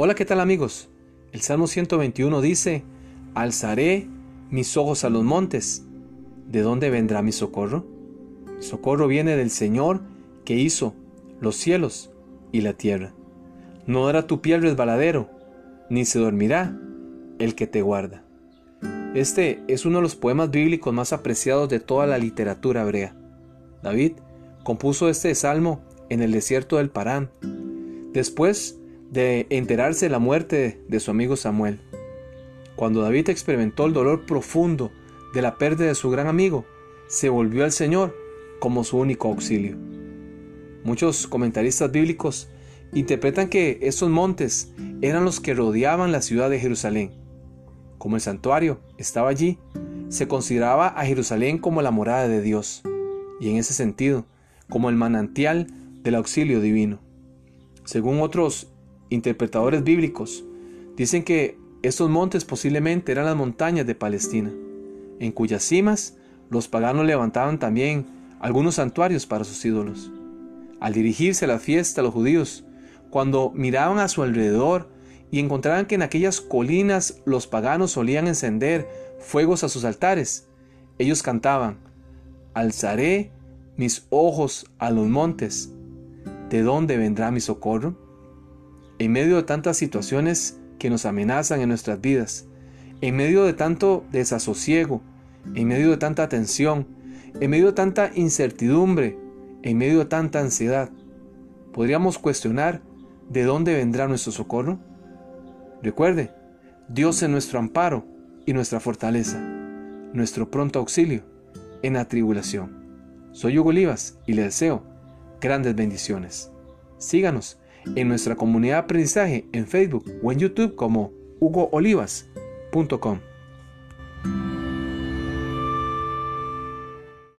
Hola, ¿qué tal amigos? El Salmo 121 dice, Alzaré mis ojos a los montes. ¿De dónde vendrá mi socorro? Mi socorro viene del Señor que hizo los cielos y la tierra. No dará tu piel resbaladero, ni se dormirá el que te guarda. Este es uno de los poemas bíblicos más apreciados de toda la literatura hebrea. David compuso este salmo en el desierto del Parán. Después de enterarse de la muerte de su amigo Samuel. Cuando David experimentó el dolor profundo de la pérdida de su gran amigo, se volvió al Señor como su único auxilio. Muchos comentaristas bíblicos interpretan que estos montes eran los que rodeaban la ciudad de Jerusalén. Como el santuario estaba allí, se consideraba a Jerusalén como la morada de Dios, y en ese sentido, como el manantial del auxilio divino. Según otros interpretadores bíblicos dicen que estos montes posiblemente eran las montañas de Palestina, en cuyas cimas los paganos levantaban también algunos santuarios para sus ídolos. Al dirigirse a la fiesta los judíos, cuando miraban a su alrededor y encontraban que en aquellas colinas los paganos solían encender fuegos a sus altares, ellos cantaban, Alzaré mis ojos a los montes, ¿de dónde vendrá mi socorro? En medio de tantas situaciones que nos amenazan en nuestras vidas, en medio de tanto desasosiego, en medio de tanta tensión, en medio de tanta incertidumbre, en medio de tanta ansiedad, podríamos cuestionar de dónde vendrá nuestro socorro. Recuerde, Dios es nuestro amparo y nuestra fortaleza, nuestro pronto auxilio en la tribulación. Soy Hugo Olivas y le deseo grandes bendiciones. Síganos en nuestra comunidad de aprendizaje en Facebook o en YouTube como hugoolivas.com.